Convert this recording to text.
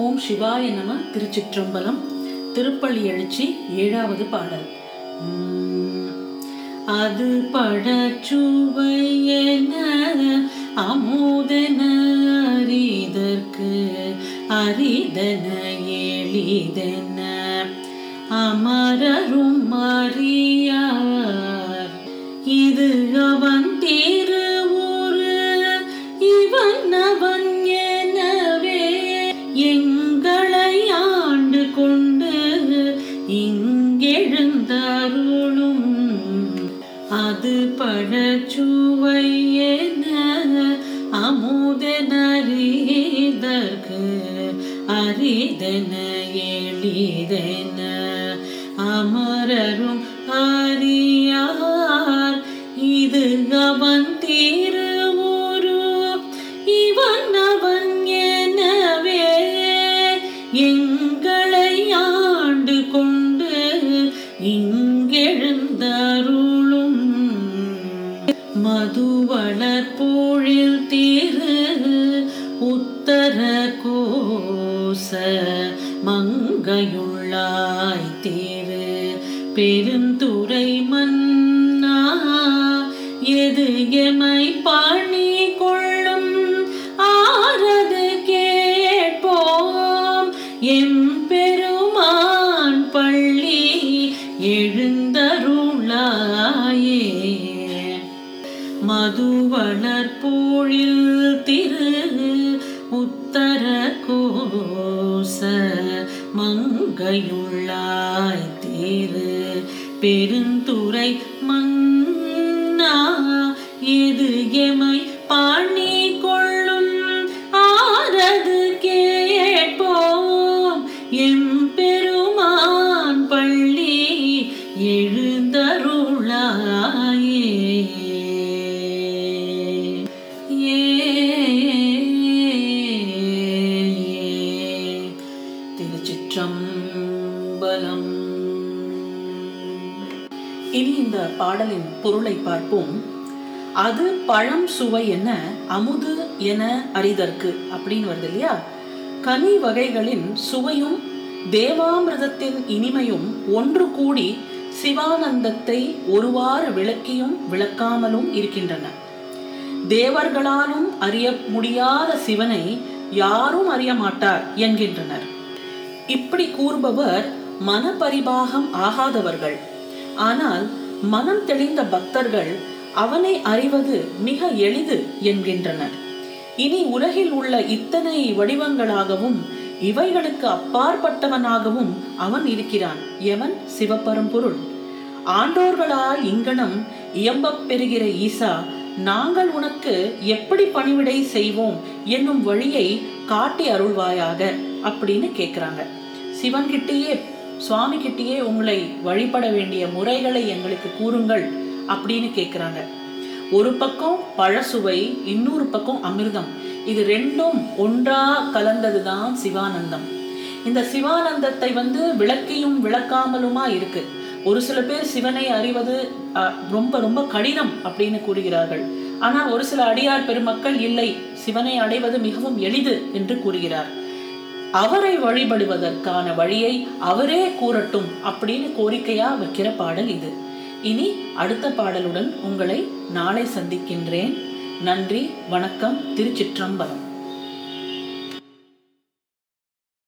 ஓம் சிவாய நம திருச்சிற்றம்பலம். திருப்பள்ளி எழுச்சி ஏழாவது பாடல். அது படச்சுவை என அமுதன அறிதற்கு அரிதன எளிதென அமரரும் அறியார் அது பழச்சுவையென அமுதனறிதற்கு அரிதன எளிதென அமரரும் அறியார். இது அவன் தீர மதுவளர் பூழில் தீரு உத்தர கோச மங்கையுள்ளாய் தீரு. பெருந்துரை மன்னா எது எமை பணி கொள்ளும்? ஆரது கேட்போம். எம் மதுவளர் போழில் திரு உத்தர கோச மங்கையுள்ளாய் திரு. பெருந்துரை மங்க திருச்சிற்றம்பலம் இனி இந்த பாடலின் பொருளை பார்ப்போம். அது பழம் சுவை என அமுது என அறிதற்கு அப்படின்னு வருது இல்லையா? கனி வகைகளின் சுவையும் தேவாமிரதத்தின் இனிமையும் ஒன்று கூடி சிவானந்தத்தை ஒருவாறு விளக்கியும் விளக்காமலும் இருக்கின்றன. தேவர்களாலும் அறிய முடியாத சிவனை யாரும் அறிய மாட்டார் என்கின்றனர். இப்படி கூறுபவர் மனபரிபாகம் ஆகாதவர்கள். ஆனால் மனம் தெளிந்த பக்தர்கள் அவனை அறிவது மிக எளிது என்கின்றனர். இனி உலகில் உள்ள இத்தனை வடிவங்களாகவும் இவைகளுக்கு அப்பாற்பட்டவனாகவும் அவன் இருக்கிறான். எவன் சிவபரம்பொருள். ஆண்டோர்களால் இங்கனம் இயம்பப் பெறுகிற ஈசா நாங்கள் உனக்கு எப்படி பணிவிடை செய்வோம் என்னும் வழியை காட்டி அருள்வாயாக அப்படின்னு கேட்குறாங்க சிவன் கிட்டேயே சுவாமி கிட்டேயே உங்களை வழிபட வேண்டிய முறைகளை எங்களுக்கு கூறுங்கள் அப்படின்னு கேட்குறாங்க ஒரு பக்கம் பழசுவை இன்னொரு பக்கம் அமிர்தம். இது ரெண்டும் ஒன்றா கலந்ததுதான் சிவானந்தம். இந்த சிவானந்தத்தை வந்து விளக்கியும் விளக்காமலுமா இருக்கு. ஒரு சில பேர் சிவனை அறிவது ரொம்ப ரொம்ப கடினம் அப்படின்னு கூறுகிறார்கள். ஆனால் ஒரு சில அடியார் பெருமக்கள் இல்லை சிவனை அடைவது மிகவும் எளிது என்று கூறுகிறார். அவரை வழிபடுவதற்கான வழியை அவரே கூறட்டும் அப்படின்னு கோரிக்கையா வைக்கிற பாடல் இது. இனி அடுத்த பாடலுடன் உங்களை நாளை சந்திக்கின்றேன். நன்றி வணக்கம் திருச்சிற்றம்பலம்.